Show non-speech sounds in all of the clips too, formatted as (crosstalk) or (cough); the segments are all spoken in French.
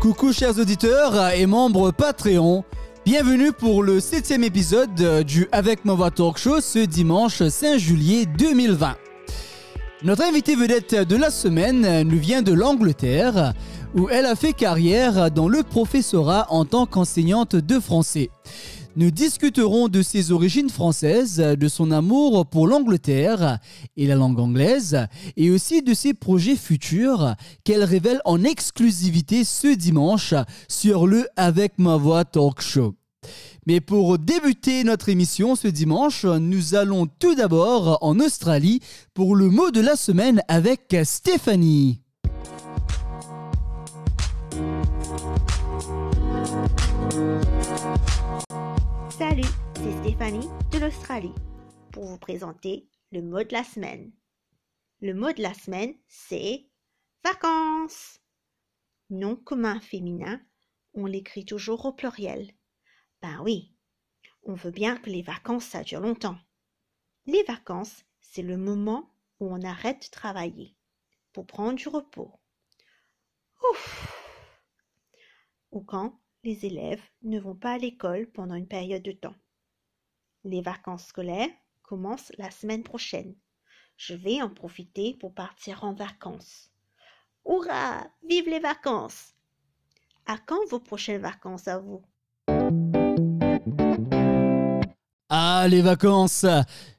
Coucou chers auditeurs et membres Patreon. Bienvenue pour le septième épisode du Avec ma voix talk show ce dimanche 5 juillet 2020. Notre invitée vedette de la semaine nous vient de l'Angleterre où elle a fait carrière dans le professorat en tant qu'enseignante de français. Nous discuterons de ses origines françaises, de son amour pour l'Angleterre et la langue anglaise, et aussi de ses projets futurs qu'elle révèle en exclusivité ce dimanche sur le Avec ma voix talk show. Mais pour débuter notre émission ce dimanche, nous allons tout d'abord en Australie pour le mot de la semaine avec Stéphanie. Salut, c'est Stéphanie de l'Australie pour vous présenter le mot de la semaine. Le mot de la semaine, c'est vacances. Nom commun féminin, on l'écrit toujours au pluriel. Ben oui, on veut bien que les vacances ça dure longtemps. Les vacances, c'est le moment où on arrête de travailler pour prendre du repos. Ouf Ou quand les élèves ne vont pas à l'école pendant une période de temps. Les vacances scolaires commencent la semaine prochaine. Je vais en profiter pour partir en vacances. Hurrah Vive les vacances À quand vos prochaines vacances à vous? Ah, les vacances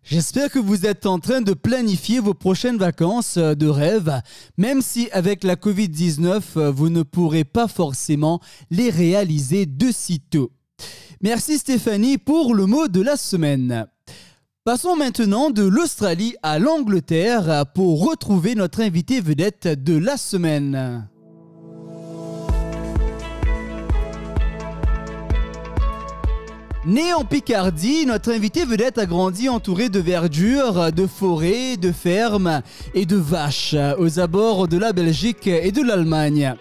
J'espère que vous êtes en train de planifier vos prochaines vacances euh, de rêve, même si avec la Covid-19, euh, vous ne pourrez pas forcément les réaliser de sitôt. Merci Stéphanie pour le mot de la semaine. Passons maintenant de l'Australie à l'Angleterre pour retrouver notre invité vedette de la semaine. Né en Picardie, notre invité vedette a grandi entouré de verdure, de forêts, de fermes et de vaches aux abords de la Belgique et de l'Allemagne.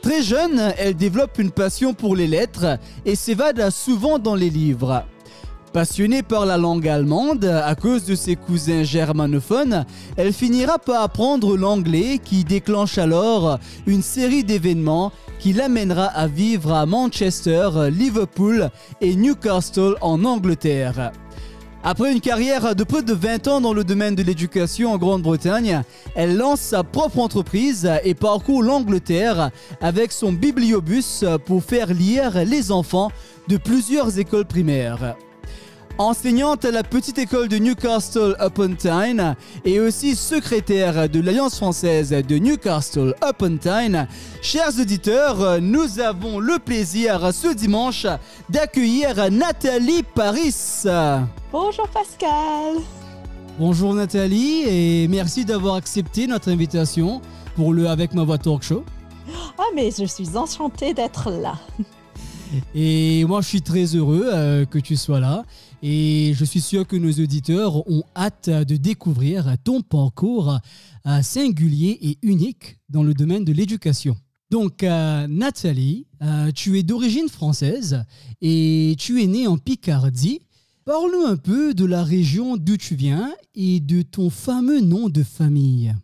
Très jeune, elle développe une passion pour les lettres et s'évade souvent dans les livres. Passionnée par la langue allemande à cause de ses cousins germanophones, elle finira par apprendre l'anglais qui déclenche alors une série d'événements qui l'amènera à vivre à Manchester, Liverpool et Newcastle en Angleterre. Après une carrière de près de 20 ans dans le domaine de l'éducation en Grande-Bretagne, elle lance sa propre entreprise et parcourt l'Angleterre avec son bibliobus pour faire lire les enfants de plusieurs écoles primaires. Enseignante à la petite école de Newcastle upon Tyne et aussi secrétaire de l'Alliance française de Newcastle upon Tyne, chers auditeurs, nous avons le plaisir ce dimanche d'accueillir Nathalie Paris. Bonjour Pascal. Bonjour Nathalie et merci d'avoir accepté notre invitation pour le Avec ma voix talk show. Ah mais je suis enchantée d'être là. Et moi je suis très heureux euh, que tu sois là. Et je suis sûr que nos auditeurs ont hâte de découvrir ton parcours euh, singulier et unique dans le domaine de l'éducation. Donc, euh, Nathalie, tu es d'origine française et tu es née en Picardie. Parle-nous un peu de la région d'où tu viens et de ton fameux nom de famille.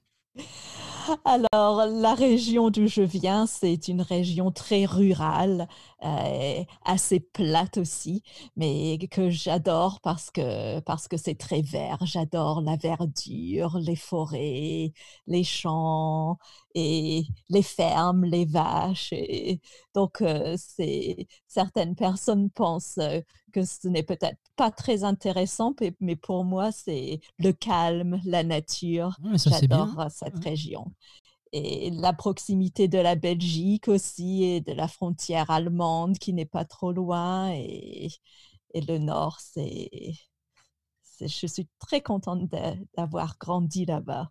Alors, la région d'où je viens, c'est une région très rurale, euh, assez plate aussi, mais que j'adore parce que c'est très vert. J'adore la verdure, les forêts, les champs et les fermes, les vaches. Donc, euh, certaines personnes pensent que ce n'est peut-être pas très intéressant, mais pour moi, c'est le calme, la nature. J'adore cette région et la proximité de la Belgique aussi et de la frontière allemande qui n'est pas trop loin et, et le nord, c'est, je suis très contente d'avoir grandi là-bas.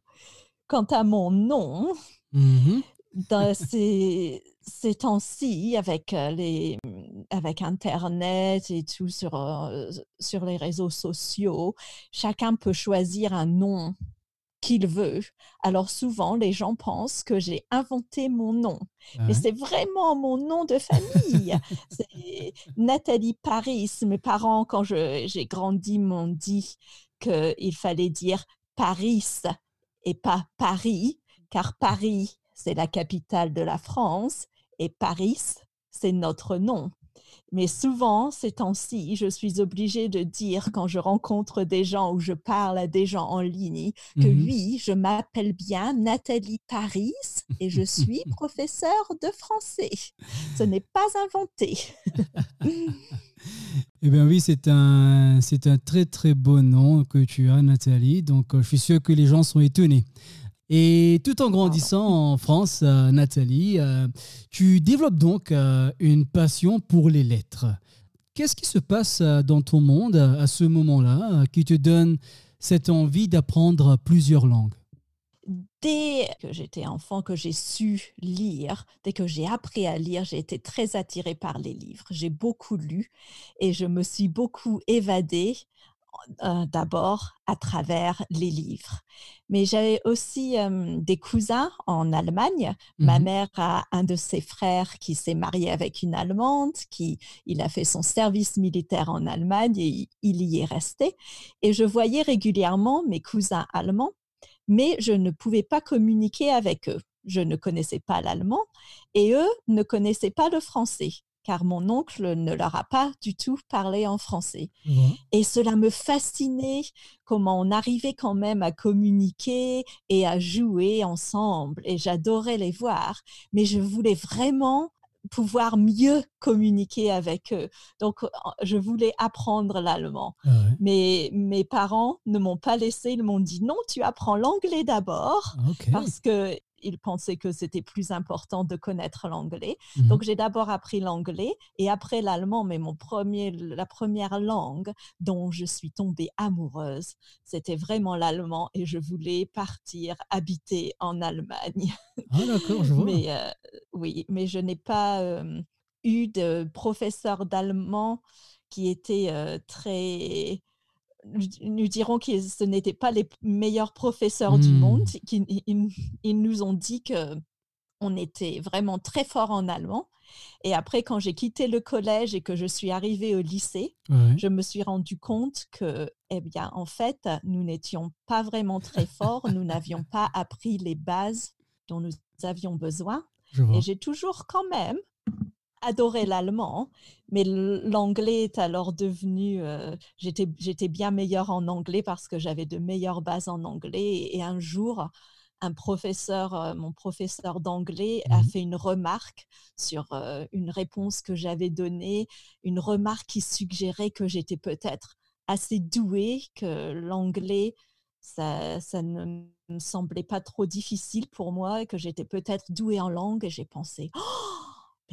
Quant à mon nom, mmh dans (laughs) ces, ces temps-ci, avec, euh, les, avec Internet et tout sur, euh, sur les réseaux sociaux, chacun peut choisir un nom qu'il veut. Alors souvent, les gens pensent que j'ai inventé mon nom. Mais c'est vraiment mon nom de famille. (laughs) c'est Nathalie Paris. Mes parents, quand j'ai grandi, m'ont dit qu'il fallait dire Paris et pas Paris, car Paris, c'est la capitale de la France Et Paris, c'est notre nom. Mais souvent, ces temps-ci, je suis obligée de dire quand je rencontre des gens ou je parle à des gens en ligne que Mhm. oui, je m'appelle bien Nathalie Paris et je suis (laughs) professeure de français. Ce n'est pas inventé. Eh bien oui, c'est un, c'est un très très beau nom que tu as, Nathalie. Donc euh, je suis sûr que les gens sont étonnés. Et tout en grandissant en France, euh, Nathalie, euh, tu développes donc euh, une passion pour les lettres. Qu'est-ce qui se passe dans ton monde à ce moment-là qui te donne cette envie d'apprendre plusieurs langues? Dès que j'étais enfant, que j'ai su lire, dès que j'ai appris à lire, j'ai été très attirée par les livres. J'ai beaucoup lu et je me suis beaucoup évadée euh, d'abord à travers les livres. Mais j'avais aussi euh, des cousins en Allemagne. Ma Mhm. mère a un de ses frères qui s'est marié avec une Allemande, qui il a fait son service militaire en Allemagne et il y est resté. Et je voyais régulièrement mes cousins allemands, mais je ne pouvais pas communiquer avec eux. Je ne connaissais pas l'allemand et eux ne connaissaient pas le français, car mon oncle ne leur a pas du tout parlé en français. Et cela me fascinait comment on arrivait quand même à communiquer et à jouer ensemble. Et j'adorais les voir, mais je voulais vraiment pouvoir mieux communiquer avec eux. Donc, je voulais apprendre l'allemand. Ah ouais. Mais mes parents ne m'ont pas laissé, ils m'ont dit non, tu apprends l'anglais d'abord Ah, parce que ils pensaient que c'était plus important de connaître l'anglais. Mhm. Donc j'ai d'abord appris l'anglais et après l'allemand, mais mon premier, la première langue dont je suis tombée amoureuse, c'était vraiment l'allemand et je voulais partir habiter en Allemagne. Ah d'accord, je vois. Mais euh, oui, mais je n'ai pas euh, eu de professeur d'allemand qui était euh, très nous dirons que ce n'étaient pas les meilleurs professeurs du Hmm. monde. Ils, ils nous ont dit que on était vraiment très fort en allemand. Et après, quand j'ai quitté le collège et que je suis arrivée au lycée, Ouais. je me suis rendu compte que, eh bien, en fait, nous n'étions pas vraiment très forts. nous n'avions pas appris les bases dont nous avions besoin. Et j'ai toujours quand même adoré l'allemand, mais l'anglais est alors devenu... euh, J'étais bien meilleure en anglais parce que j'avais de meilleures bases en anglais. Et un jour, un professeur, euh, mon professeur d'anglais a Mhm. fait une remarque sur euh, une réponse que j'avais donnée, une remarque qui suggérait que j'étais peut-être assez douée, que l'anglais, ça, ça ne me semblait pas trop difficile pour moi, que j'étais peut-être douée en langue. Et j'ai pensé, oh,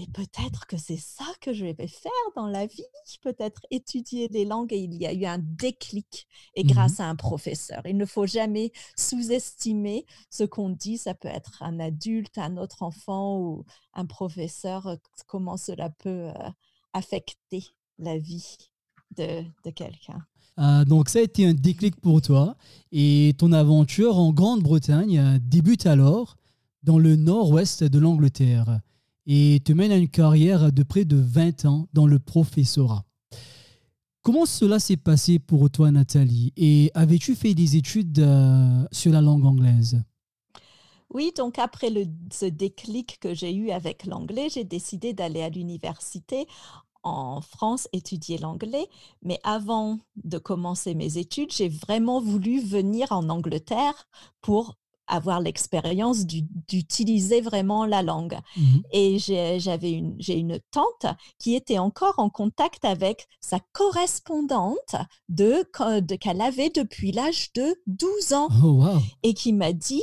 mais peut-être que c'est ça que je vais faire dans la vie, peut-être étudier les langues. Et il y a eu un déclic, et Mhm. grâce à un professeur. Il ne faut jamais sous-estimer ce qu'on dit. Ça peut être un adulte, un autre enfant ou un professeur, euh, comment cela peut euh, affecter la vie de, de quelqu'un. Ah, donc ça a été un déclic pour toi et ton aventure en Grande-Bretagne euh, débute alors dans le nord-ouest de l'Angleterre et te mène à une carrière de près de 20 ans dans le professorat. Comment cela s'est passé pour toi, Nathalie? Et avais-tu fait des études euh, sur la langue anglaise? Oui, donc après le, ce déclic que j'ai eu avec l'anglais, j'ai décidé d'aller à l'université en France étudier l'anglais. Mais avant de commencer mes études, j'ai vraiment voulu venir en Angleterre pour avoir l'expérience du- d'utiliser vraiment la langue. Mhm. Et j'ai j'avais une, j'ai une tante qui était encore en contact avec sa correspondante de, de- qu'elle avait depuis l'âge de 12 ans Oh, wow et qui m'a dit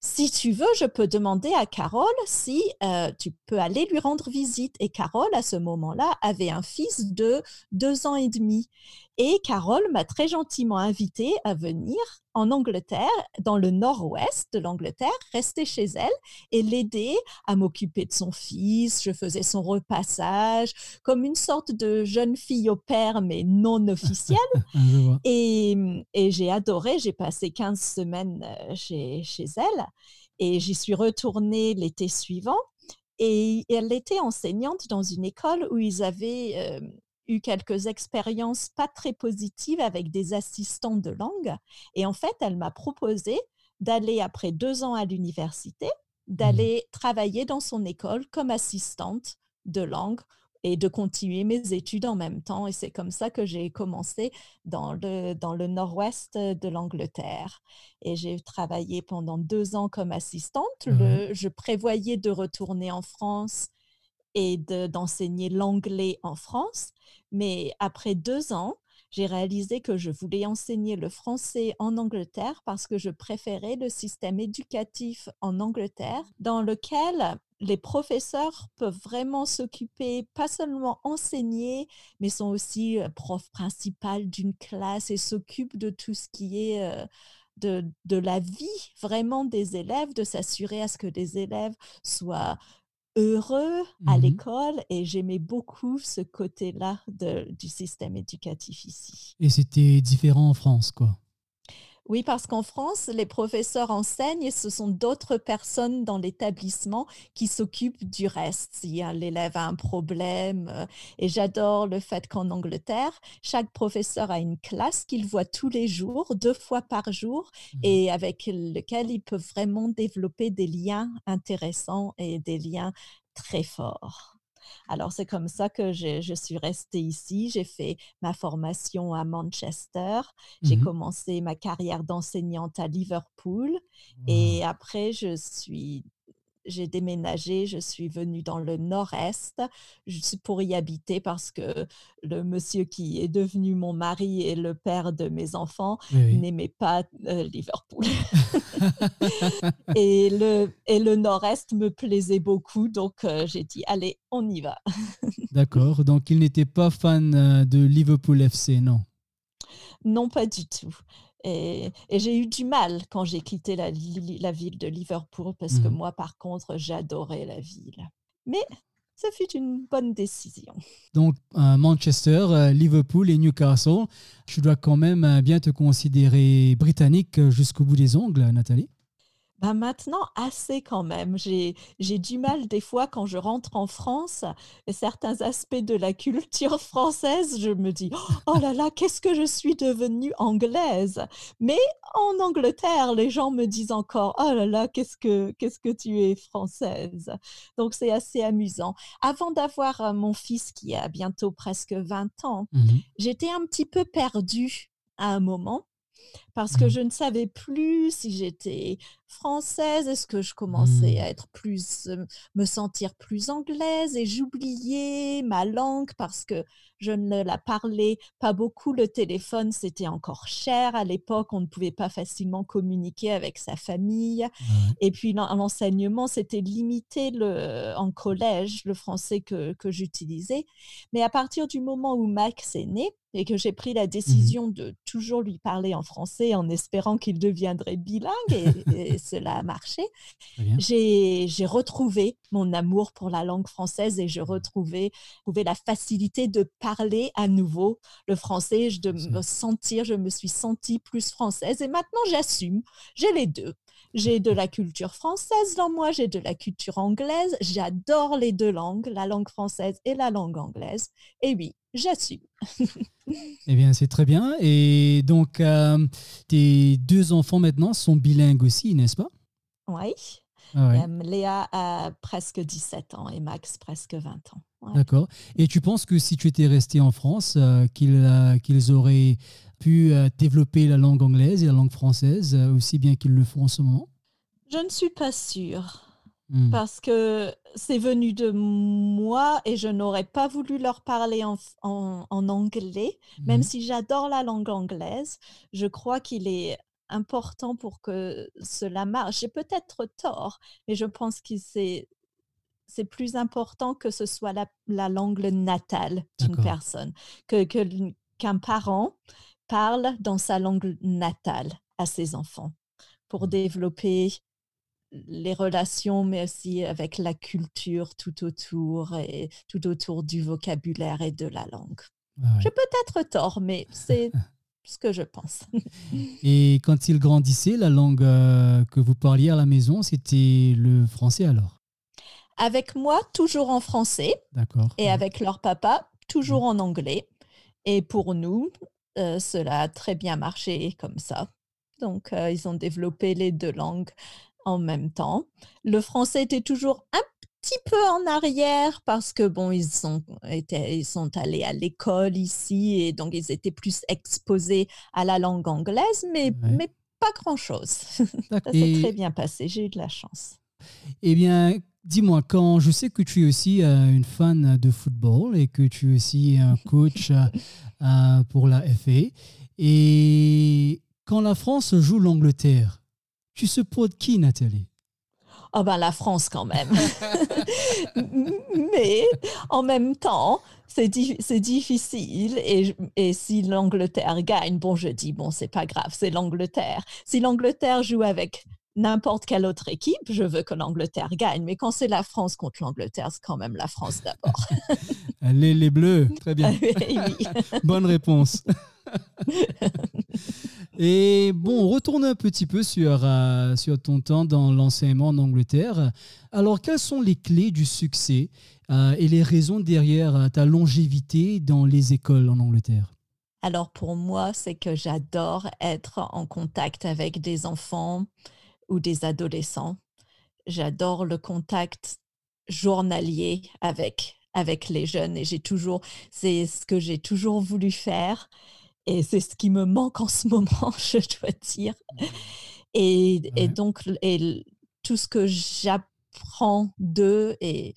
si tu veux, je peux demander à Carole si euh, tu peux aller lui rendre visite. Et Carole, à ce moment-là, avait un fils de deux ans et demi. Et Carole m'a très gentiment invité à venir en Angleterre, dans le nord-ouest de l'Angleterre, rester chez elle et l'aider à m'occuper de son fils. Je faisais son repassage comme une sorte de jeune fille au père, mais non (laughs) officielle. Et, et j'ai adoré, j'ai passé 15 semaines euh, chez, chez elle et j'y suis retournée l'été suivant. Et elle était enseignante dans une école où ils avaient euh, eu quelques expériences pas très positives avec des assistants de langue. Et en fait, elle m'a proposé d'aller après deux ans à l'université, d'aller travailler dans son école comme assistante de langue et de continuer mes études en même temps. Et c'est comme ça que j'ai commencé dans le, dans le nord-ouest de l'Angleterre. Et j'ai travaillé pendant deux ans comme assistante. Le, je prévoyais de retourner en France et d'enseigner l'anglais en France. Mais après deux ans, j'ai réalisé que je voulais enseigner le français en Angleterre parce que je préférais le système éducatif en Angleterre dans lequel les professeurs peuvent vraiment s'occuper, pas seulement enseigner, mais sont aussi euh, prof principal d'une classe et s'occupent de tout ce qui est euh, de, de, la vie vraiment des élèves, de s'assurer à ce que les élèves soient heureux à Mmh l'école et j'aimais beaucoup ce côté-là du système éducatif ici. Et c'était différent en France, quoi. Oui, parce qu'en France, les professeurs enseignent et ce sont d'autres personnes dans l'établissement qui s'occupent du reste. Si l'élève a un problème, euh, et j'adore le fait qu'en Angleterre, chaque professeur a une classe qu'il voit tous les jours, deux fois par jour, Mmh et avec lequel il peut vraiment développer des liens intéressants et des liens très forts. Alors, c'est comme ça que je, je suis restée ici. J'ai fait ma formation à Manchester. J'ai Mmh commencé ma carrière d'enseignante à Liverpool. Waouh! Et après, je suis j'ai déménagé, je suis venue dans le nord-est pour y habiter parce que le monsieur qui est devenu mon mari et le père de mes enfants Oui, n'aimait pas euh, Liverpool. (laughs) et le, et le nord-est me plaisait beaucoup, donc euh, j'ai dit, allez, on y va. (laughs) D'accord, donc il n'était pas fan euh, de Liverpool FC, non? Non, pas du tout. Et, et j'ai eu du mal quand j'ai quitté la, ville de Liverpool parce que Mmh moi, par contre, j'adorais la ville. Mais ça fut une bonne décision. Donc, euh, Manchester, euh, Liverpool et Newcastle, tu dois quand même euh, bien te considérer britannique jusqu'au bout des ongles, Nathalie. Bah maintenant, assez quand même. J'ai, du mal des fois quand je rentre en France, et certains aspects de la culture (laughs) française, je me dis, oh là là, qu'est-ce que je suis devenue anglaise? Mais en Angleterre, les gens me disent encore, oh là là, qu'est-ce que, qu'est-ce que tu es française? Donc c'est assez amusant. Avant d'avoir euh, mon fils qui a bientôt presque 20 ans, Mhm. j'étais un petit peu perdue à un moment parce que Mhm. je ne savais plus si j'étais française, est-ce que je commençais Mhm. à être plus, euh, me sentir plus anglaise et j'oubliais ma langue parce que je ne la parlais pas beaucoup. Le téléphone, c'était encore cher à l'époque, on ne pouvait pas facilement communiquer avec sa famille. Et puis l'en- l'enseignement, c'était limité le, en collège, le français que, que j'utilisais. Mais à partir du moment où Max est né et que j'ai pris la Mhm. décision de toujours lui parler en français en espérant qu'il deviendrait bilingue, et, et (laughs) cela a marché, j'ai j'ai retrouvé mon amour pour la langue française et je retrouvais, trouvais la facilité de parler à nouveau le français, je- de me sentir, je me suis sentie plus française et maintenant j'assume, j'ai les deux. J'ai de la culture française dans moi, j'ai de la culture anglaise, j'adore les deux langues, la langue française et la langue anglaise. Et oui, j'assume. (laughs) Eh bien, c'est très bien. Et donc, euh, tes deux enfants maintenant sont bilingues aussi, n'est-ce pas? Oui. Ah ouais, Euh, Léa a presque 17 ans et Max presque 20 ans. Ouais. d'accord. Et tu penses que si tu étais resté en France, euh, qu'ils euh, qu'ils auraient pu euh, développer la langue anglaise et la langue française euh, aussi bien qu'ils le font en ce moment? Je ne suis pas sûre. Hmm. Parce que c'est venu de moi et je n'aurais pas voulu leur parler en- en anglais, même Mhm. si j'adore la langue anglaise. Je crois qu'il est important pour que cela marche. J'ai peut-être tort, mais je pense que c'est c'est plus important que ce soit la, la langue natale d'une personne, que, qu'un parent parle dans sa langue natale à ses enfants pour Mhm. développer les relations, mais aussi avec la culture tout autour et tout autour du vocabulaire et de la langue. Ah ouais. J'ai peut-être tort, mais c'est (laughs) ce que je pense. (laughs) Et quand ils grandissaient, la langue euh, que vous parliez à la maison, c'était le français alors? Avec moi, toujours en français, D'accord. et Mhm. avec leur papa, toujours en anglais. Et pour nous, euh, cela a très bien marché comme ça. Donc, euh, ils ont développé les deux langues en même temps. Le français était toujours un petit peu en arrière parce que bon, ils sont, ils sont allés à l'école ici et donc ils étaient plus exposés à la langue anglaise, mais, mais pas grand-chose. (laughs) Ça s'est très bien passé, j'ai eu de la chance. Eh bien, dis-moi, quand je sais que tu es aussi euh, une fan de football et que tu es aussi un (laughs) coach euh, euh, pour la FA, et quand la France joue l'Angleterre, tu supportes qui, Nathalie? Oh ben la France quand même. (laughs) Mais en même temps, c'est difficile et, et si l'Angleterre gagne, bon je dis, bon c'est pas grave, c'est l'Angleterre. Si l'Angleterre joue avec n'importe quelle autre équipe, je veux que l'Angleterre gagne. Mais quand c'est la France contre l'Angleterre, c'est quand même la France d'abord. (laughs) les, les, Bleus, très bien. (laughs) (laughs) Bonne réponse. Et bon, on retourne un petit peu sur, euh, sur ton temps dans l'enseignement en Angleterre. Alors, quelles sont les clés du succès euh, et les raisons derrière euh, ta longévité dans les écoles en Angleterre? Alors, pour moi, c'est que j'adore être en contact avec des enfants ou des adolescents. J'adore le contact journalier avec avec les jeunes et j'ai toujours c'est ce que j'ai toujours voulu faire et c'est ce qui me manque en ce (laughs) moment, je dois dire. Et, et donc, et tout ce que j'apprends d'eux et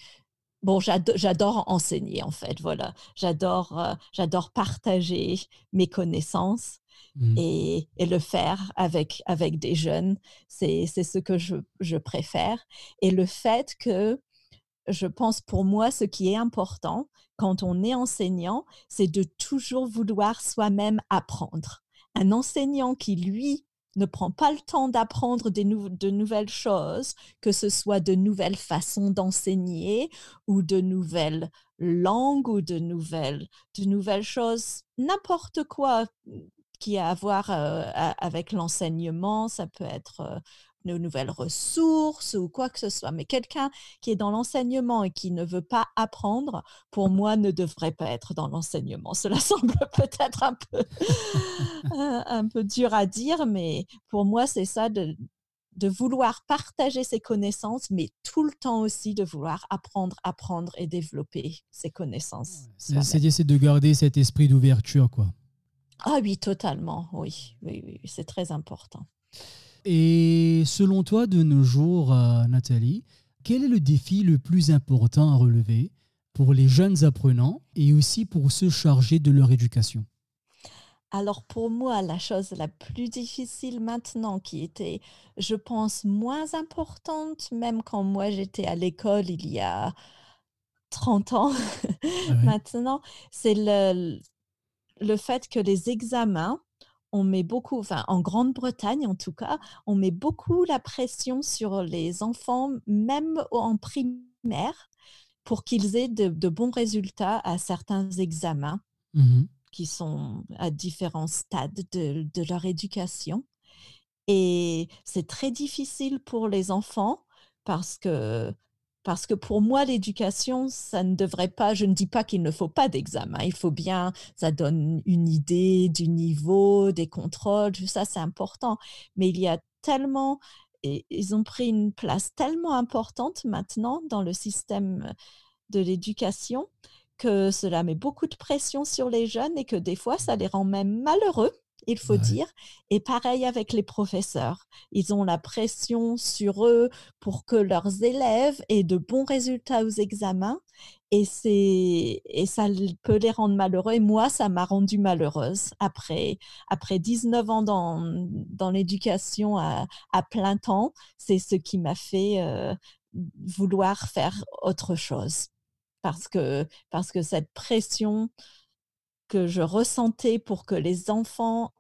bon, j'adore enseigner en fait, voilà. J'adore euh, j'adore partager mes connaissances mmh. et, le faire avec, avec des jeunes. C'est ce que je, je, préfère. Et le fait que je pense pour moi, ce qui est important quand on est enseignant, c'est de toujours vouloir soi-même apprendre. Un enseignant qui, lui, ne prend pas le temps d'apprendre de nouvelles choses, que ce soit de nouvelles façons d'enseigner ou de nouvelles langues ou de nouvelles, de nouvelles choses, n'importe quoi qui a à voir euh, avec l'enseignement. Ça peut être euh, de nouvelles ressources ou quoi que ce soit. Mais quelqu'un qui est dans l'enseignement et qui ne veut pas apprendre, pour moi, ne devrait pas être dans l'enseignement. Cela (laughs) semble peut-être un peu, un peu dur à dire, mais pour moi, c'est ça de, de vouloir partager ses connaissances, mais tout le temps aussi de vouloir apprendre, apprendre et développer ses connaissances. C'est de garder cet esprit d'ouverture, quoi. Ah oui, totalement, oui, oui, oui, c'est très important. Et selon toi, de nos jours, euh, Nathalie, quel est le défi le plus important à relever pour les jeunes apprenants et aussi pour se charger de leur éducation? Alors pour moi, la chose la plus difficile maintenant, qui était, je pense, moins importante, même quand moi j'étais à l'école il y a 30 ans ah (laughs) maintenant, c'est le, le fait que les examens on met beaucoup, enfin en Grande-Bretagne en tout cas, on met beaucoup la pression sur les enfants, même en primaire, pour qu'ils aient de, bons résultats à certains examens mmh qui sont à différents stades de, de leur éducation. Et c'est très difficile pour les enfants parce que parce que pour moi, l'éducation, ça ne devrait pas, je ne dis pas qu'il ne faut pas d'examen, il faut bien, ça donne une idée du niveau, des contrôles, tout ça, c'est important. Mais il y a tellement, ils ont pris une place tellement importante maintenant dans le système de l'éducation que cela met beaucoup de pression sur les jeunes et que des fois, ça les rend même malheureux il faut dire. Et pareil avec les professeurs. Ils ont la pression sur eux pour que leurs élèves aient de bons résultats aux examens. Et, c'est, et ça peut les rendre malheureux. Et moi, ça m'a rendue malheureuse. Après, après 19 ans dans, dans l'éducation à, à, plein temps, c'est ce qui m'a fait euh, vouloir faire autre chose. Parce que, parce que cette pression que je ressentais pour que les enfants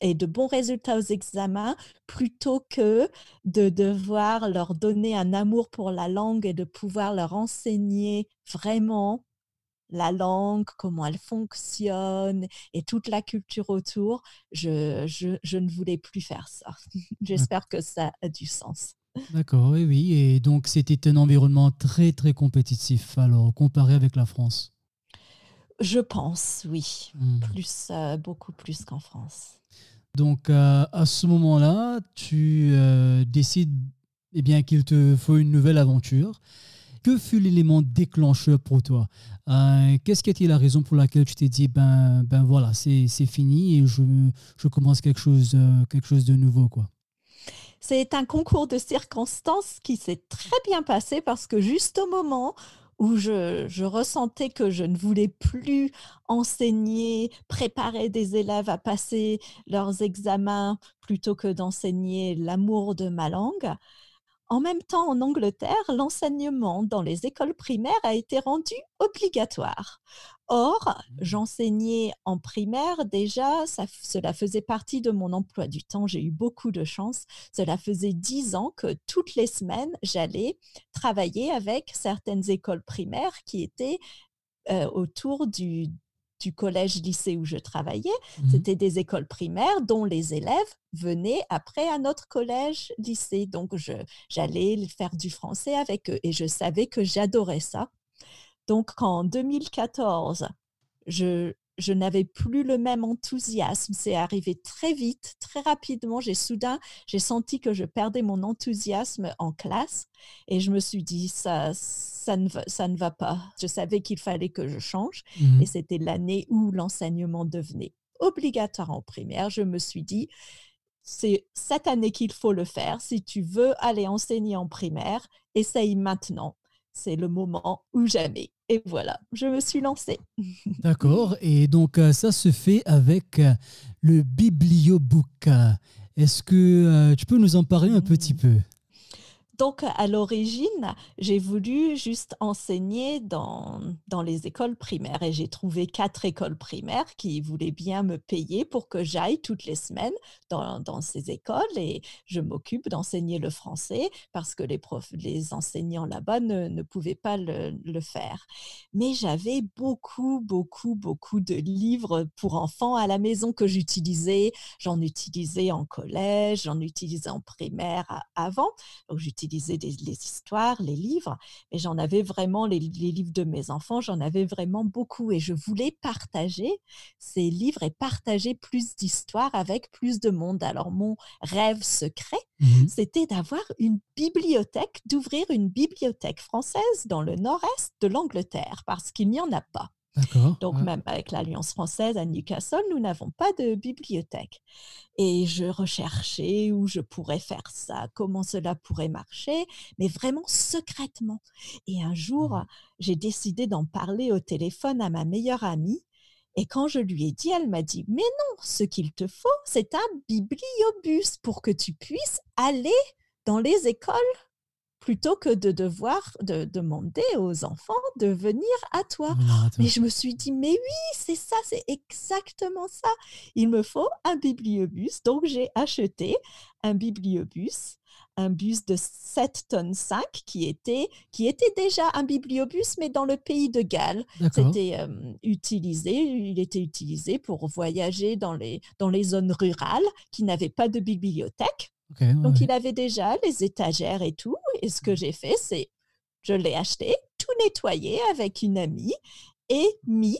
aient de bons résultats aux examens plutôt que de devoir leur donner un amour pour la langue et de pouvoir leur enseigner vraiment la langue, comment elle fonctionne et toute la culture autour, je, je, ne voulais plus faire ça. (laughs) J'espère que ça a du sens. D'accord, oui, oui. Et donc, c'était un environnement très, très compétitif, alors, comparé avec la France. Je pense, oui. Mmh. Plus, euh, beaucoup plus qu'en France. Donc, euh, à ce moment-là, tu euh, décides eh bien qu'il te faut une nouvelle aventure. Que fut l'élément déclencheur pour toi? Qu'est-ce qui a été la raison pour laquelle tu t'es dit ben ben voilà c'est fini et je, je commence quelque chose quelque chose de nouveau quoi? C'est un concours de circonstances qui s'est très bien passé parce que juste au moment où je, ressentais que je ne voulais plus enseigner, préparer des élèves à passer leurs examens plutôt que d'enseigner l'amour de ma langue, en même temps, en Angleterre, l'enseignement dans les écoles primaires a été rendu obligatoire. Or, mmh. j'enseignais en primaire déjà, cela faisait partie de mon emploi du temps, j'ai eu beaucoup de chance. Cela faisait dix ans que toutes les semaines, j'allais travailler avec certaines écoles primaires qui étaient euh, autour du, du collège-lycée où je travaillais, mmh c'était des écoles primaires dont les élèves venaient après à notre collège-lycée. Donc, j'allais faire du français avec eux et je savais que j'adorais ça. Donc, en 2014, je, je n'avais plus le même enthousiasme. C'est arrivé très vite, très rapidement. J'ai soudain, j'ai senti que je perdais mon enthousiasme en classe et je me suis dit, ça, ça, ne, va, ça ne va pas. Je savais qu'il fallait que je change mmh et c'était l'année où l'enseignement devenait obligatoire en primaire. Je me suis dit, c'est cette année qu'il faut le faire. Si tu veux aller enseigner en primaire, essaye maintenant. C'est le moment ou jamais. Et voilà, je me suis lancée. (laughs) D'accord. Et donc, euh, ça se fait avec euh, le Bibliobook. Est-ce que euh, tu peux nous en parler un petit mmh. peu? Donc, à l'origine, j'ai voulu juste enseigner dans, les écoles primaires et j'ai trouvé quatre écoles primaires qui voulaient bien me payer pour que j'aille toutes les semaines dans, ces écoles et je m'occupe d'enseigner le français parce que les, enseignants là-bas ne, pouvaient pas le, faire. Mais j'avais beaucoup, beaucoup, beaucoup de livres pour enfants à la maison que j'utilisais. J'en utilisais en collège, j'en utilisais en primaire avant. Les histoires, les livres, et j'en avais vraiment, les, livres de mes enfants, j'en avais vraiment beaucoup et je voulais partager ces livres et partager plus d'histoires avec plus de monde. Alors mon rêve secret, mmh c'était d'avoir une bibliothèque, d'ouvrir une bibliothèque française dans le nord-est de l'Angleterre, parce qu'il n'y en a pas. Donc, même avec l'Alliance française à Newcastle, nous n'avons pas de bibliothèque. Et je recherchais où je pourrais faire ça, comment cela pourrait marcher, mais vraiment secrètement. Et un jour, mmh. j'ai décidé d'en parler au téléphone à ma meilleure amie. Et quand je lui ai dit, elle m'a dit, mais non, ce qu'il te faut, c'est un bibliobus pour que tu puisses aller dans les écoles plutôt que de devoir de demander aux enfants de venir à toi. Mais je me suis dit, mais oui, c'est ça, c'est exactement ça. Il me faut un bibliobus. Donc, j'ai acheté un bibliobus un bus de 7 tonnes 5 qui était, qui était déjà un bibliobus, mais dans le pays de Galles. C'était euh, utilisé, il était utilisé pour voyager dans les, dans les zones rurales qui n'avaient pas de bibliothèque. Donc, il avait déjà les étagères et tout. Et ce que mmh. j'ai fait, c'est je l'ai acheté, tout nettoyé avec une amie et mis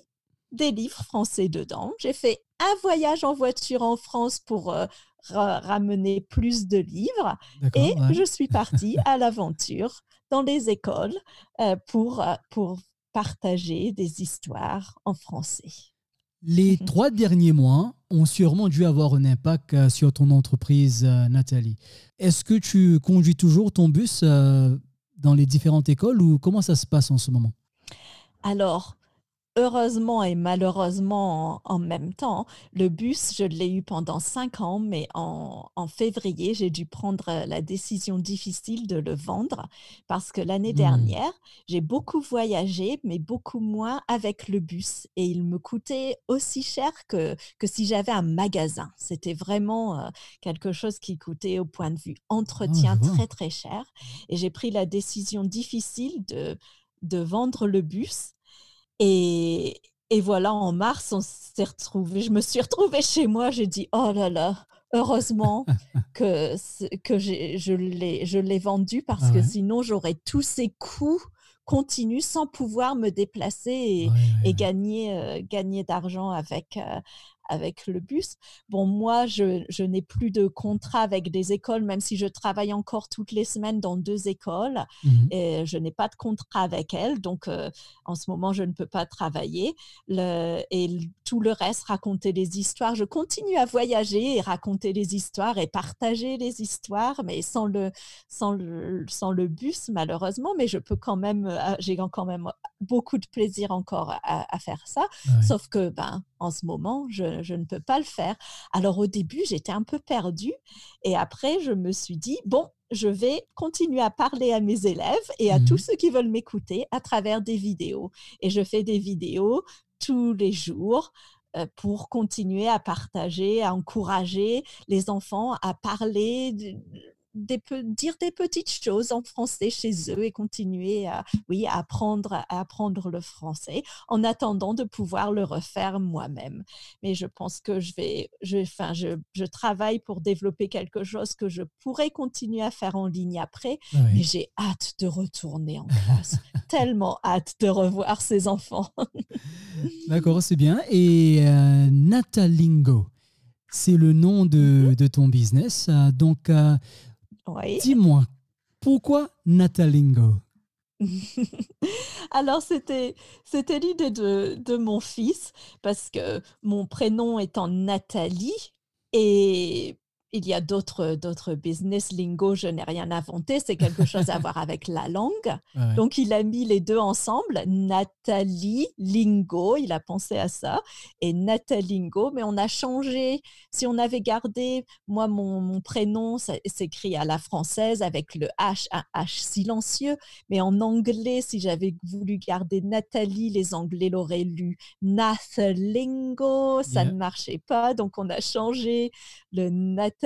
des livres français dedans. J'ai fait un voyage en voiture en France pour euh, ramener plus de livres et je suis partie à l'aventure dans les écoles euh, pour, euh, pour partager des histoires en français. Les mhm. trois derniers mois ont sûrement dû avoir un impact euh, sur ton entreprise, euh, Nathalie. Est-ce que tu conduis toujours ton bus euh, dans les différentes écoles ou comment ça se passe en ce moment? Alors, heureusement et malheureusement en, même temps, le bus, je l'ai eu pendant cinq ans, mais en, février, j'ai dû prendre la décision difficile de le vendre parce que l'année mmh. dernière, j'ai beaucoup voyagé, mais beaucoup moins avec le bus et il me coûtait aussi cher que, que si j'avais un magasin. C'était vraiment euh, quelque chose qui coûtait au point de vue entretien ah, très très cher et j'ai pris la décision difficile de de vendre le bus et, et voilà, en mars, on s'est retrouvé. Je me suis retrouvée chez moi. J'ai dit, oh là là, heureusement (laughs) que, que je l'ai vendu parce que sinon, j'aurais tous ces coûts continus sans pouvoir me déplacer et, et gagner, euh, gagner d'argent avec, euh, avec le bus. Bon, moi, je, je n'ai plus de contrat avec des écoles, même si je travaille encore toutes les semaines dans deux écoles. Mhm. Et je n'ai pas de contrat avec elles, donc euh, en ce moment, je ne peux pas travailler. Le, et tout le reste, raconter des histoires. Je continue à voyager et raconter des histoires et partager les histoires, mais sans le, sans le, sans le bus, malheureusement. Mais je peux quand même, euh, j'ai quand même beaucoup de plaisir encore à, à faire ça. Ouais. Sauf que, ben, en ce moment, je, je ne peux pas le faire. Alors au début, j'étais un peu perdue. Et après, je me suis dit, bon, je vais continuer à parler à mes élèves et à tous ceux qui veulent m'écouter à travers des vidéos. Et je fais des vidéos tous les jours euh, pour continuer à partager, à encourager les enfants à parler, des, dire des petites choses en français chez eux et continuer à, oui, à apprendre, à apprendre le français en attendant de pouvoir le refaire moi-même. Mais je pense que je vais, je, enfin, je, je travaille pour développer quelque chose que je pourrais continuer à faire en ligne après, mais j'ai hâte de retourner en classe. (laughs) Tellement hâte de revoir ces enfants. (laughs) D'accord, c'est bien. Et euh, Natalingo, c'est le nom de, de ton business. Euh, donc, euh, oui. dis-moi, pourquoi Natalingo (laughs) Alors, c'était, c'était l'idée de, de mon fils, parce que mon prénom étant Nathalie, et il y a d'autres, d'autres business lingo, je n'ai rien inventé, c'est quelque chose à (laughs) voir avec la langue. Ouais. Donc, il a mis les deux ensemble, Nathalie Lingo, il a pensé à ça, et Natalingo, mais on a changé. Si on avait gardé, moi, mon, mon prénom ça s'écrit à la française avec le H, un H silencieux, mais en anglais, si j'avais voulu garder Nathalie, les Anglais l'auraient lu Nathalingo, ça Yeah. ne marchait pas, donc on a changé le Nathalie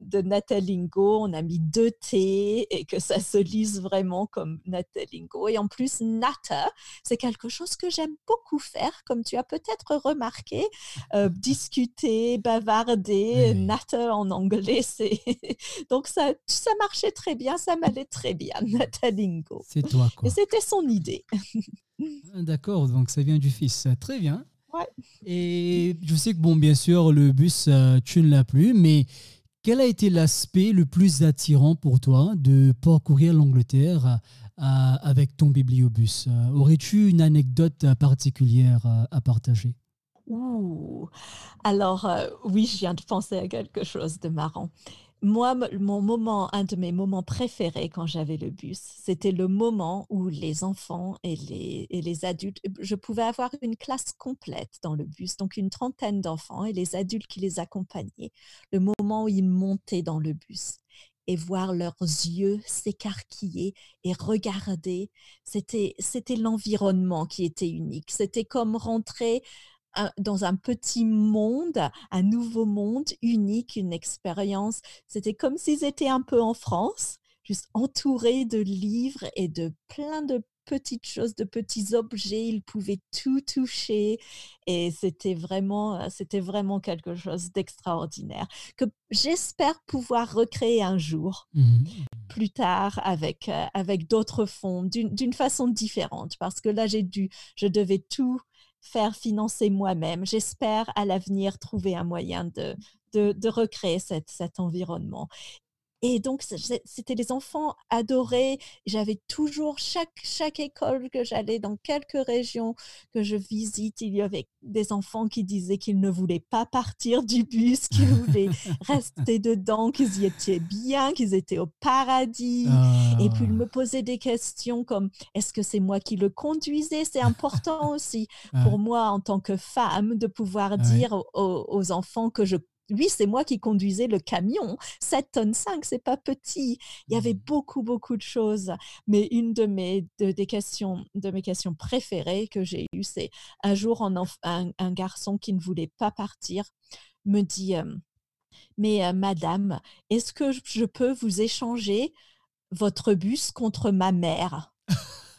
de Natalingo, on a mis deux T et que ça se lise vraiment comme Natalingo. Et en plus, Nata, c'est quelque chose que j'aime beaucoup faire, comme tu as peut-être remarqué, euh, (laughs) discuter, bavarder. Nata en anglais, c'est (laughs) donc ça, ça marchait très bien, ça m'allait très bien, (laughs) Natalingo. C'est toi, quoi. Et c'était son idée. Ah, D'accord, donc ça vient du fils. Très bien. Ouais. Et je sais que, bon, bien sûr, le bus, euh, tu ne l'as plus, mais quel a été l'aspect le plus attirant pour toi de parcourir l'Angleterre euh, avec ton bibliobus? Euh, Aurais-tu une anecdote particulière à partager? Ouh. Alors, euh, oui, je viens de penser à quelque chose de marrant. Moi, mon moment, un de mes moments préférés quand j'avais le bus, c'était le moment où les enfants et les, adultes, je pouvais avoir une classe complète dans le bus, donc une trentaine d'enfants et les adultes qui les accompagnaient. Le moment où ils montaient dans le bus et voir leurs yeux s'écarquiller et regarder, c'était, c'était l'environnement qui était unique. C'était comme rentrer un- dans un petit monde, un nouveau monde unique, une expérience. C'était comme s'ils étaient un peu en France, juste entourés de livres et de plein de petites choses, de petits objets. Ils pouvaient tout toucher et c'était vraiment, c'était vraiment quelque chose d'extraordinaire que j'espère pouvoir recréer un jour Mhm. plus tard avec, euh, avec d'autres fonds d'une façon différente parce que là j'ai dû je devais tout faire financer moi-même. J'espère à l'avenir trouver un moyen de, de, recréer cet environnement et donc, c'était les enfants adorés. J'avais toujours, chaque, chaque école que j'allais dans quelques régions que je visite, il y avait des enfants qui disaient qu'ils ne voulaient pas partir du bus, qu'ils voulaient (laughs) rester dedans, qu'ils y étaient bien, qu'ils étaient au paradis. Et puis, ils Ah, me posaient des questions comme est-ce que c'est moi qui le conduisais? C'est important (laughs) aussi ah, pour moi, en tant que femme, de pouvoir dire aux enfants que je. Oui, c'est moi qui conduisais le camion. 7 tonnes 5, c'est pas petit. Il y avait Mhm. beaucoup, beaucoup de choses. Mais une de mes, de, des questions, de mes questions préférées que j'ai eues, c'est un jour, un, enf- un, un garçon qui ne voulait pas partir me dit euh, Mais euh, madame, est-ce que je- je peux vous échanger votre bus contre ma mère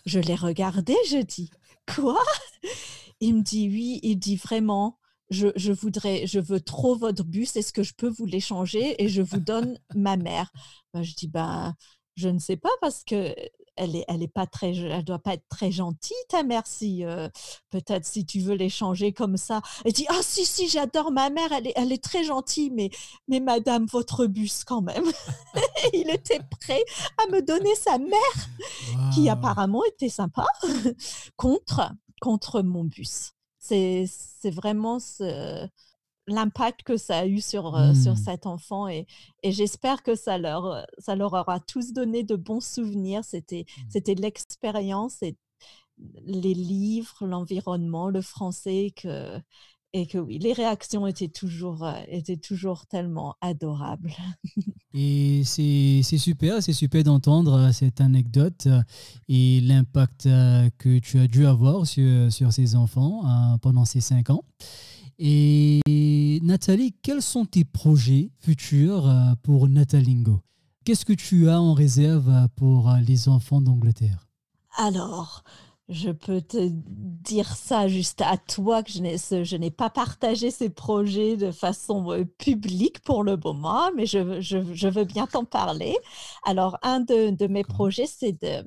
Je l'ai regardé, je dis Quoi Il me dit Oui, il dit vraiment. Je, je voudrais, je veux trop votre bus, est-ce que je peux vous l'échanger et je vous donne ma mère? Ben, Je dis Ben, je ne sais pas parce que elle est, elle est pas très, elle doit pas être très gentille, ta mère. Si peut-être si tu veux l'échanger comme ça, elle dit ah si si j'adore ma mère, elle est, elle est très gentille, mais mais Madame votre bus quand même. (laughs) il était prêt à me donner sa mère, qui apparemment était sympa, (laughs) contre contre mon bus. C'est c'est vraiment ce l'impact que ça a eu sur, sur mmh. cet enfant et, et j'espère que ça leur, ça leur aura tous donné de bons souvenirs. C'était, mmh. c'était l'expérience et les livres, l'environnement, le français que, et que oui, les réactions étaient toujours, étaient toujours tellement adorables. (laughs) et c'est, super, c'est super d'entendre cette anecdote et l'impact que tu as dû avoir sur, sur ces enfants pendant ces cinq ans. Et Nathalie, quels sont tes projets futurs euh, pour Natalingo? Qu'est-ce que tu as en réserve euh, pour euh, les enfants d'Angleterre? Alors, je peux te dire ça juste à toi que je n'ai pas partagé ces projets de façon publique pour le moment, mais je, je, veux bien t'en parler. Alors, un de, de mes projets, c'est de...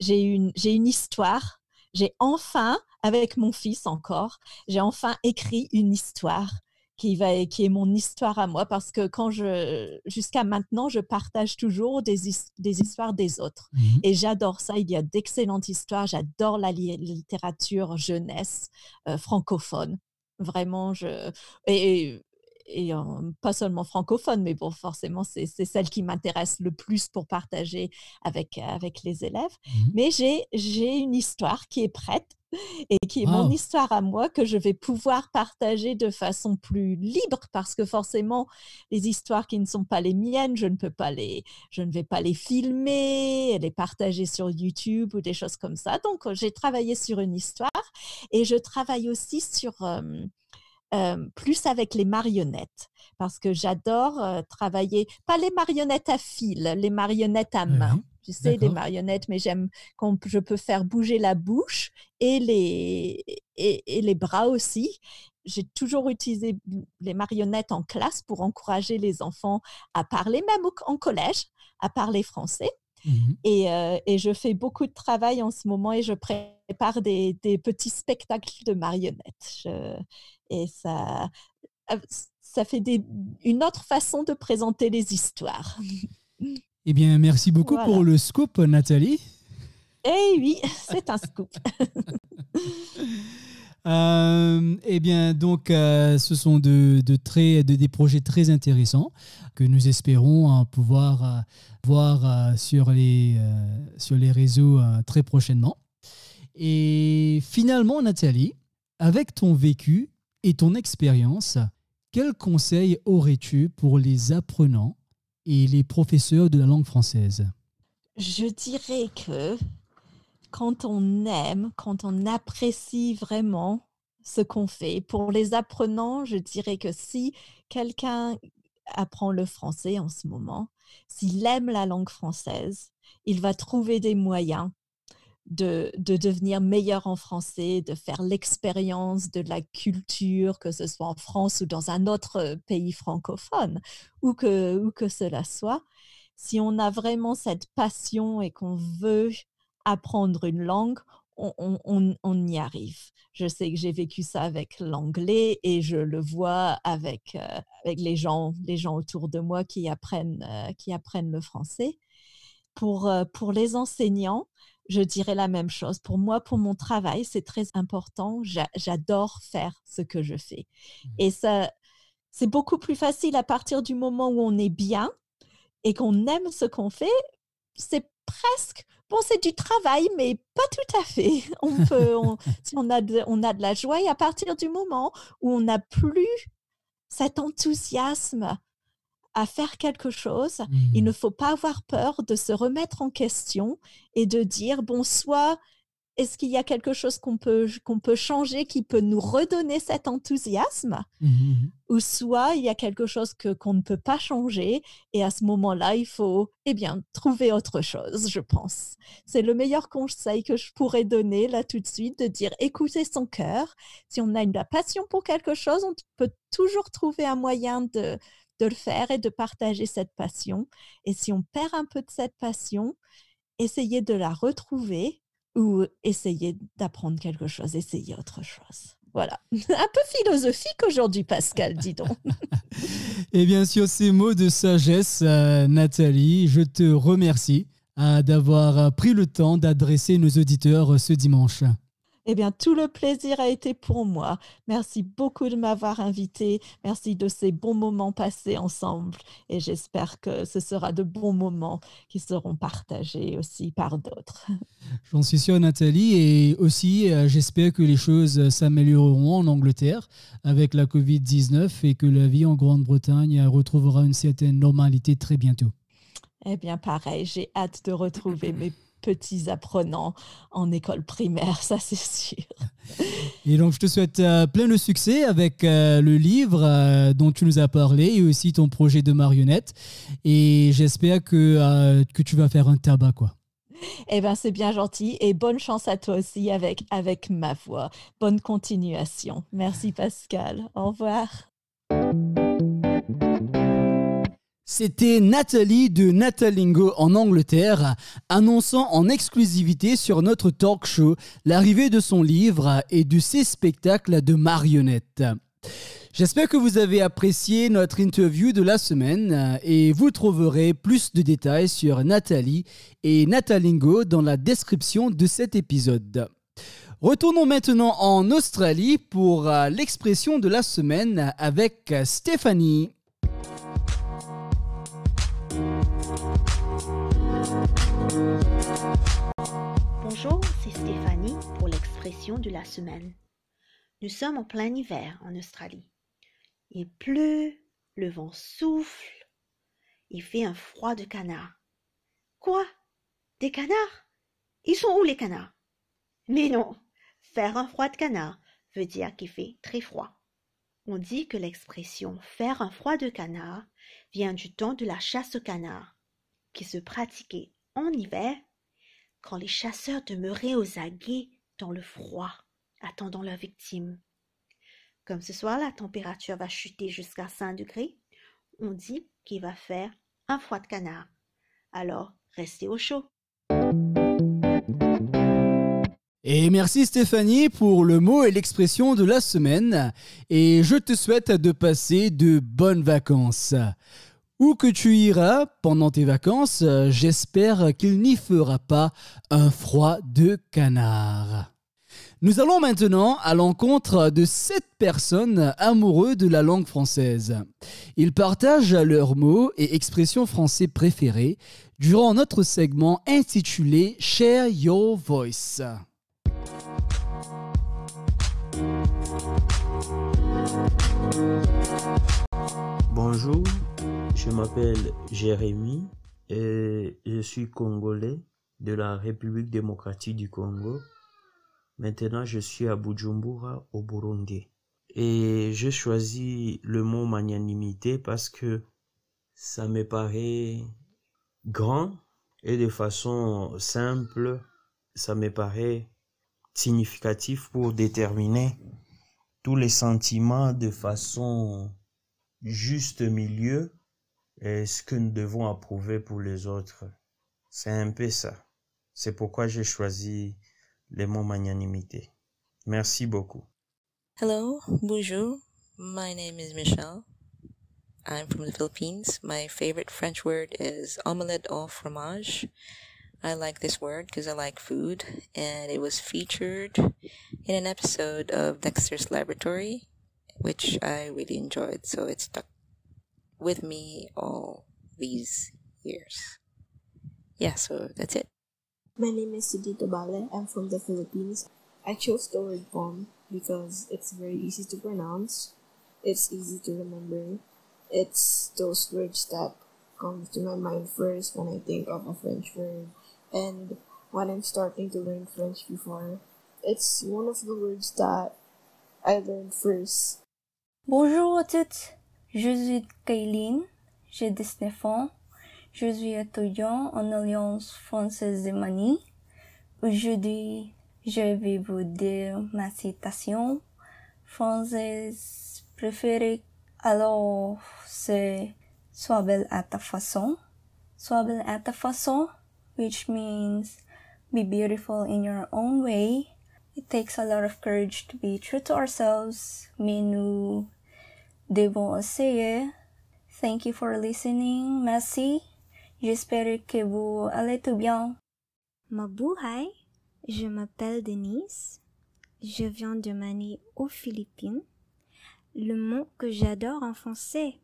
J'ai une, une histoire. J'ai enfin avec mon fils encore, j'ai enfin écrit une histoire qui, va, qui est mon histoire à moi parce que quand je, jusqu'à maintenant, je partage toujours des, des histoires des autres. Mmh et j'adore ça. Il y a d'excellentes histoires. J'adore la littérature jeunesse euh, francophone. Vraiment, je. Et, et pas seulement francophone, mais bon, forcément, c'est celle qui m'intéresse le plus pour partager avec, avec les élèves. Mmh mais j'ai une histoire qui est prête et qui est mon histoire à moi que je vais pouvoir partager de façon plus libre parce que forcément les histoires qui ne sont pas les miennes, je ne peux pas les je ne vais pas les filmer, les partager sur YouTube ou des choses comme ça. Donc j'ai travaillé sur une histoire et je travaille aussi sur plus avec les marionnettes parce que j'adore travailler pas les marionnettes à fil, les marionnettes à main tu sais, des marionnettes, mais j'aime quand je peux faire bouger la bouche et les, et, les bras aussi. J'ai toujours utilisé les marionnettes en classe pour encourager les enfants à parler, même en collège, à parler français. Mmh et, euh, et, je fais beaucoup de travail en ce moment et je prépare des, des petits spectacles de marionnettes. et ça, euh, ça fait des, une autre façon de présenter les histoires. Eh bien, merci beaucoup pour le scoop, Nathalie. Eh oui, (laughs) c'est un scoop. (laughs) Euh, eh bien, donc, euh, ce sont de, très, de, des projets très intéressants que nous espérons hein, pouvoir euh, voir sur, les, sur les réseaux très prochainement. Et finalement, Nathalie, avec ton vécu et ton expérience, quels conseils aurais-tu pour les apprenants et les professeurs de la langue française? Je dirais que quand on aime, quand on apprécie vraiment ce qu'on fait, pour les apprenants, je dirais que si quelqu'un apprend le français en ce moment, s'il aime la langue française, il va trouver des moyens de, devenir meilleur en français, de faire l'expérience de la culture, que ce soit en France ou dans un autre pays francophone, où que, que cela soit, si on a vraiment cette passion et qu'on veut apprendre une langue, on, y arrive. Je sais que j'ai vécu ça avec l'anglais et je le vois avec, euh, avec les, gens, les gens autour de moi qui apprennent, euh, qui apprennent le français. Pour, euh, pour les enseignants, je dirais la même chose. Pour moi, pour mon travail, c'est très important. J'adore faire ce que je fais. Mmh. Et ça, c'est beaucoup plus facile à partir du moment où on est bien et qu'on aime ce qu'on fait. C'est presque, bon, c'est du travail, mais pas tout à fait. (laughs) On peut, si on a, de, on a de la joie, et à partir du moment où on n'a plus cet enthousiasme à faire quelque chose, il ne mmh. faut pas avoir peur de se remettre en question et de dire, bon, soit est-ce qu'il y a quelque chose qu'on peut, qu'on peut changer qui peut nous redonner cet enthousiasme mmh, mmh, Ou soit il y a quelque chose que, qu'on ne peut pas changer et à ce moment-là, il faut eh bien, trouver autre chose, je pense. C'est le meilleur conseil que je pourrais donner là tout de suite, de dire écoutez son cœur. Si on a une passion pour quelque chose, on peut toujours trouver un moyen de, de le faire et de partager cette passion. Et si on perd un peu de cette passion, essayer de la retrouver ou essayer d'apprendre quelque chose, essayer autre chose. Voilà, (laughs) un peu philosophique aujourd'hui, Pascal, dis donc. (laughs) Et bien sûr, ces mots de sagesse, euh, Nathalie, je te remercie euh, d'avoir pris le temps d'adresser nos auditeurs ce dimanche. Eh bien, tout le plaisir a été pour moi. Merci beaucoup de m'avoir invité. Merci de ces bons moments passés ensemble. Et j'espère que ce sera de bons moments qui seront partagés aussi par d'autres. J'en suis sûr, Nathalie. Et aussi, euh, j'espère que les choses s'amélioreront en Angleterre avec la COVID-19 et que la vie en Grande-Bretagne retrouvera une certaine normalité très bientôt. Eh bien, pareil, j'ai hâte de retrouver mes (laughs) petits apprenants en école primaire, ça c'est sûr. Et donc je te souhaite euh, plein de succès avec euh, le livre euh, dont tu nous as parlé et aussi ton projet de marionnette. Et j'espère que, que tu vas faire un tabac quoi. Eh bien, c'est bien gentil et bonne chance à toi aussi avec, avec ma voix. Bonne continuation. Merci Pascal. Au revoir. C'était Nathalie de Natalingo en Angleterre, annonçant en exclusivité sur notre talk show l'arrivée de son livre et de ses spectacles de marionnettes. J'espère que vous avez apprécié notre interview de la semaine et vous trouverez plus de détails sur Nathalie et Natalingo dans la description de cet épisode. Retournons maintenant en Australie pour euh, l'expression de la semaine avec Stéphanie. Bonjour, c'est Stéphanie pour l'expression de la semaine. Nous sommes en plein hiver en Australie. Il pleut, le vent souffle, il fait un froid de canard. Quoi? Des canards? Ils sont où les canards? Mais non, faire un froid de canard veut dire qu'il fait très froid. On dit que l'expression faire un froid de canard vient du temps de la chasse au canard, qui se pratiquait en hiver quand les chasseurs demeuraient aux aguets dans le froid, attendant leur victime. Comme ce soir la température va chuter jusqu'à 5 degrés, on dit qu'il va faire un froid de canard. Alors, restez au chaud. Et merci Stéphanie pour le mot et l'expression de la semaine. Et je te souhaite de passer de bonnes vacances. Où que tu iras pendant tes vacances, euh, j'espère qu'il n'y fera pas un froid de canard. Nous allons maintenant à l'encontre de sept personnes amoureux de la langue française. Ils partagent leurs mots et expressions français préférés durant notre segment intitulé Share Your Voice. Bonjour, je m'appelle Jérémy et je suis congolais de la République démocratique du Congo. Maintenant, je suis à Bujumbura au Burundi. Et je choisis le mot magnanimité parce que ça me paraît grand et de façon simple, ça me paraît significatif pour déterminer tous les sentiments de façon juste milieu et ce que nous devons approuver pour les autres? C'est un peu ça. C'est pourquoi j'ai choisi les mots magnanimité. Merci beaucoup. Hello, bonjour. My name is Michelle. I'm from the Philippines. My favorite French word is omelette au fromage. I like this word because I like food, and it was featured in an episode of Dexter's Laboratory, which I really enjoyed. So it stuck with me all these years. Yeah, so that's it. My name is Sudito Bale. I'm from the Philippines. I chose the word bomb because it's very easy to pronounce. It's easy to remember. It's those words that come to my mind first when I think of a French word. And when I'm starting to learn French before, it's one of the words that I learned first. Bonjour à toutes. Je suis Kayline, j'ai 19 ans. Je suis étudiant en Alliance française de Mani. Aujourd'hui, je vais vous dire ma citation française préférée. Alors, c'est Sois belle à ta façon. Sois belle à ta façon which means be beautiful in your own way. It takes a lot of courage to be true to ourselves, mais nous devons essayer. Thank you for listening. Merci. J'espère que vous allez tout bien. Mabuhay, je m'appelle Denise. Je viens de Manille aux Philippines. Le mot que j'adore en français,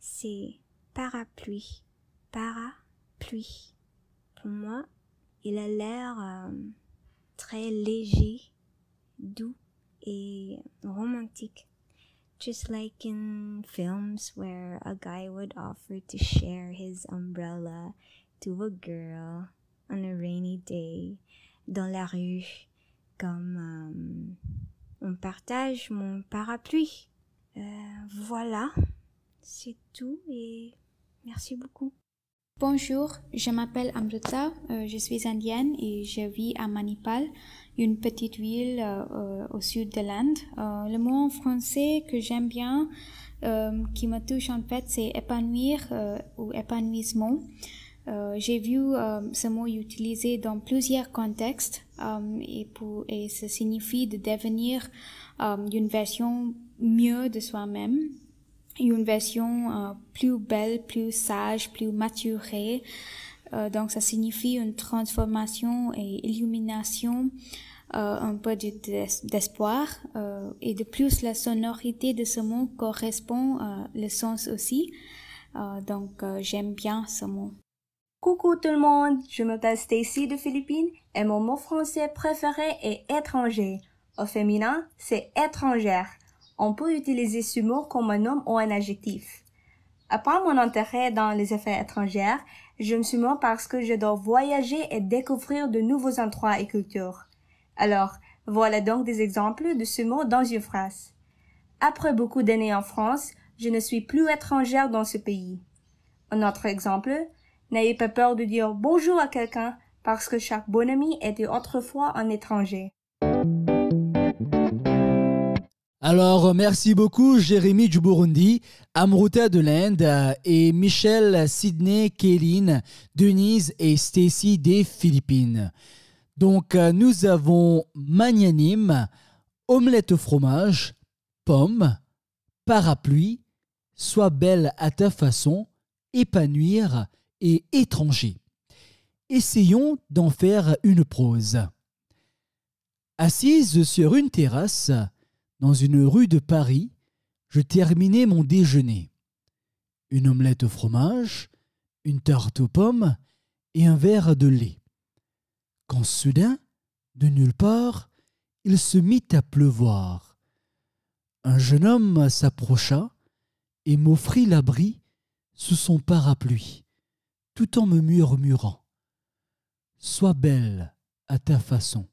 c'est parapluie. Parapluie. Pour moi, il a l'air euh, très léger, doux et romantique. Just like in films where a guy would offer to share his umbrella to a girl on a rainy day dans la rue, comme euh, on partage mon parapluie. Euh, voilà, c'est tout et merci beaucoup. Bonjour, je m'appelle Amrita, euh, je suis indienne et je vis à Manipal, une petite ville euh, au sud de l'Inde. Euh, le mot en français que j'aime bien, euh, qui me touche en fait, c'est épanouir euh, ou épanouissement. Euh, J'ai vu euh, ce mot utilisé dans plusieurs contextes euh, et, pour, et ça signifie de devenir euh, une version mieux de soi-même, une version euh, plus belle, plus sage, plus maturée. Euh, donc ça signifie une transformation et illumination, euh, un peu de- d'es- d'espoir. euh, et de plus, la sonorité de ce mot correspond à le sens aussi. Euh, donc euh, j'aime bien ce mot. Coucou tout le monde, je m'appelle Stacy de Philippines et mon mot français préféré est étranger. Au féminin, c'est étrangère. On peut utiliser ce mot comme un nom ou un adjectif. Après mon intérêt dans les affaires étrangères, je me suis mis parce que je dois voyager et découvrir de nouveaux endroits et cultures. Alors, voilà donc des exemples de ce mot dans une phrase. Après beaucoup d'années en France, je ne suis plus étrangère dans ce pays. Un autre exemple, n'ayez pas peur de dire bonjour à quelqu'un parce que chaque bon ami était autrefois un étranger. Alors, merci beaucoup Jérémy du Burundi, Amruta de l'Inde euh, et Michel, Sydney, Kéline, Denise et Stacy des Philippines. Donc, euh, nous avons magnanime, omelette au fromage, pomme, parapluie, sois belle à ta façon, épanouir et étranger. Essayons d'en faire une prose. Assise sur une terrasse, dans une rue de Paris, je terminais mon déjeuner. Une omelette au fromage, une tarte aux pommes et un verre de lait. Quand soudain, de nulle part, il se mit à pleuvoir. Un jeune homme s'approcha et m'offrit l'abri sous son parapluie, tout en me murmurant Sois belle à ta façon,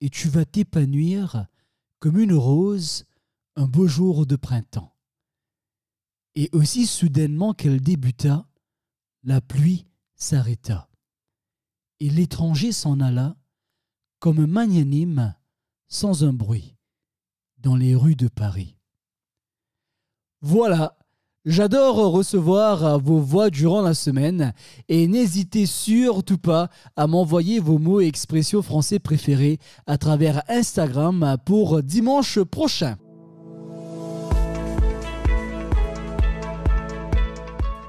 et tu vas t'épanouir comme une rose un beau jour de printemps. Et aussi soudainement qu'elle débuta, la pluie s'arrêta, et l'étranger s'en alla comme magnanime sans un bruit dans les rues de Paris. Voilà, j'adore recevoir vos voix durant la semaine et n'hésitez surtout pas à m'envoyer vos mots et expressions français préférés à travers Instagram pour dimanche prochain.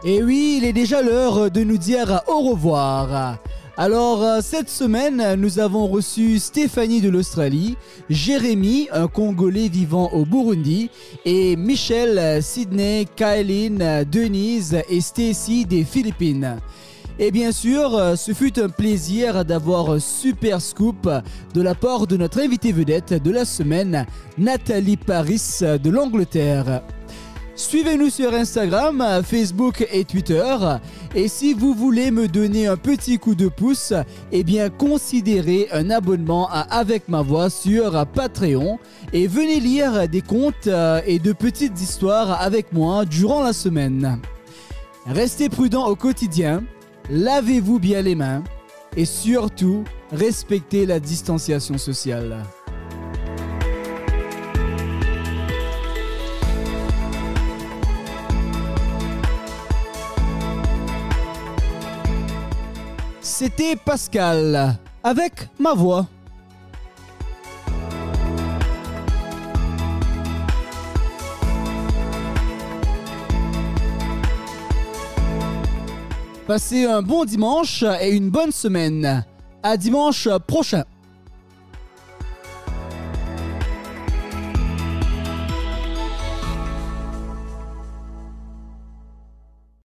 Et oui, il est déjà l'heure de nous dire au revoir. Alors, euh, cette semaine, nous avons reçu Stéphanie de l'Australie, Jérémy, un Congolais vivant au Burundi, et Michel, Sydney, Kaeline, Denise et Stacy des Philippines. Et bien sûr, euh, ce fut un plaisir d'avoir super scoop de la part de notre invitée vedette de la semaine, Nathalie Paris de l'Angleterre. Suivez-nous sur Instagram, Facebook et Twitter. Et si vous voulez me donner un petit coup de pouce, eh bien considérez un abonnement à Avec ma voix sur Patreon et venez lire des contes euh, et de petites histoires avec moi durant la semaine. Restez prudents au quotidien, lavez-vous bien les mains et surtout respectez la distanciation sociale. C'était Pascal avec ma voix. Passez un bon dimanche et une bonne semaine. À dimanche prochain.